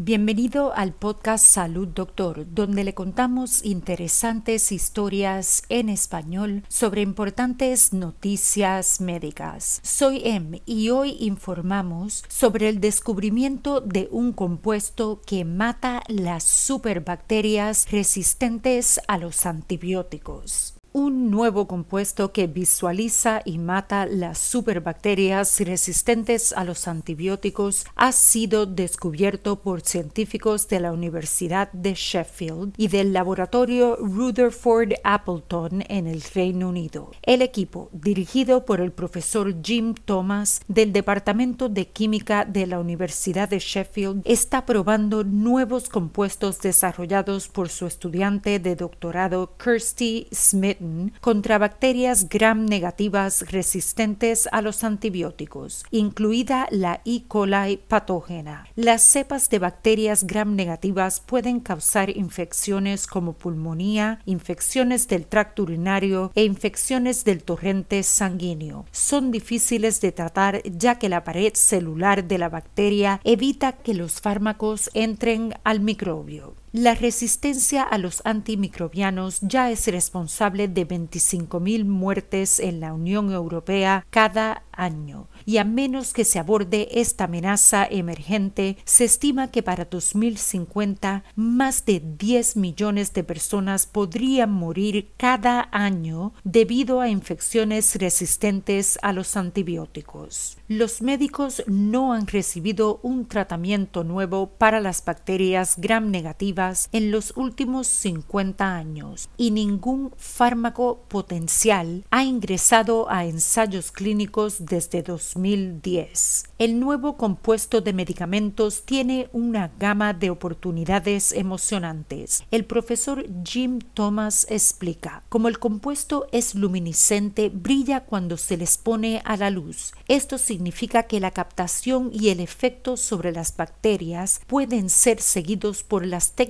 Bienvenido al podcast Salud Doctor, donde le contamos interesantes historias en español sobre importantes noticias médicas. Soy Em y hoy informamos sobre el descubrimiento de un compuesto que mata las superbacterias resistentes a los antibióticos un nuevo compuesto que visualiza y mata las superbacterias resistentes a los antibióticos ha sido descubierto por científicos de la Universidad de Sheffield y del laboratorio Rutherford Appleton en el Reino Unido. El equipo, dirigido por el profesor Jim Thomas del Departamento de Química de la Universidad de Sheffield, está probando nuevos compuestos desarrollados por su estudiante de doctorado Kirsty Smith contra bacterias gram negativas resistentes a los antibióticos, incluida la E. coli patógena. Las cepas de bacterias gram negativas pueden causar infecciones como pulmonía, infecciones del tracto urinario e infecciones del torrente sanguíneo. Son difíciles de tratar ya que la pared celular de la bacteria evita que los fármacos entren al microbio. La resistencia a los antimicrobianos ya es responsable de 25.000 muertes en la Unión Europea cada año y a menos que se aborde esta amenaza emergente, se estima que para 2050 más de 10 millones de personas podrían morir cada año debido a infecciones resistentes a los antibióticos. Los médicos no han recibido un tratamiento nuevo para las bacterias gram negativas en los últimos 50 años y ningún fármaco potencial ha ingresado a ensayos clínicos desde 2010. El nuevo compuesto de medicamentos tiene una gama de oportunidades emocionantes. El profesor Jim Thomas explica, como el compuesto es luminiscente, brilla cuando se les pone a la luz. Esto significa que la captación y el efecto sobre las bacterias pueden ser seguidos por las técnicas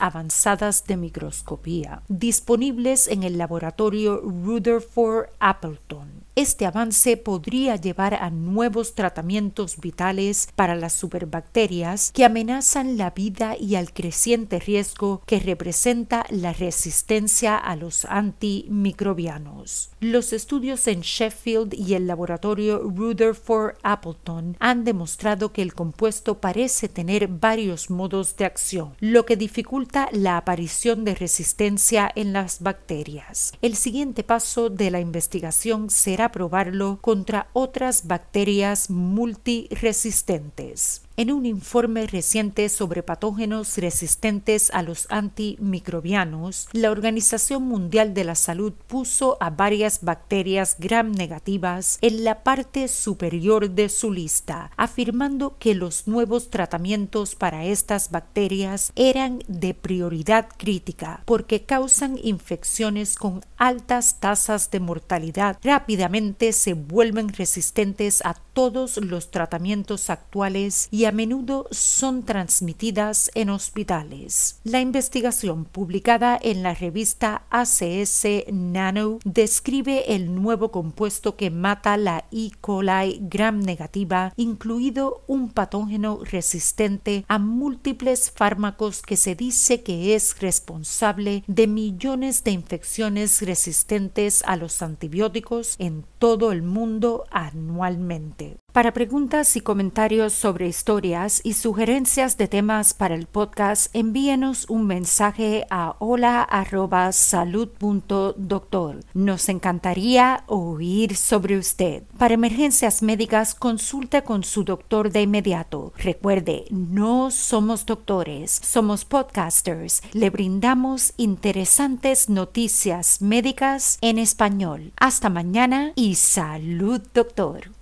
avanzadas de microscopía, disponibles en el laboratorio Rutherford Appleton. Este avance podría llevar a nuevos tratamientos vitales para las superbacterias que amenazan la vida y al creciente riesgo que representa la resistencia a los antimicrobianos. Los estudios en Sheffield y el laboratorio Rutherford Appleton han demostrado que el compuesto parece tener varios modos de acción, lo que dificulta la aparición de resistencia en las bacterias. El siguiente paso de la investigación será probarlo contra otras bacterias multiresistentes. En un informe reciente sobre patógenos resistentes a los antimicrobianos, la Organización Mundial de la Salud puso a varias bacterias gram negativas en la parte superior de su lista, afirmando que los nuevos tratamientos para estas bacterias eran de prioridad crítica porque causan infecciones con altas tasas de mortalidad. Rápidamente se vuelven resistentes a todos los tratamientos actuales y a menudo son transmitidas en hospitales. La investigación publicada en la revista ACS Nano describe el nuevo compuesto que mata la E. coli gram negativa, incluido un patógeno resistente a múltiples fármacos que se dice que es responsable de millones de infecciones resistentes a los antibióticos en todo el mundo anualmente. Para preguntas y comentarios sobre historias y sugerencias de temas para el podcast, envíenos un mensaje a hola@salud.doctor. Nos encantaría oír sobre usted. Para emergencias médicas, consulte con su doctor de inmediato. Recuerde, no somos doctores, somos podcasters. Le brindamos interesantes noticias médicas en español. Hasta mañana y salud, doctor.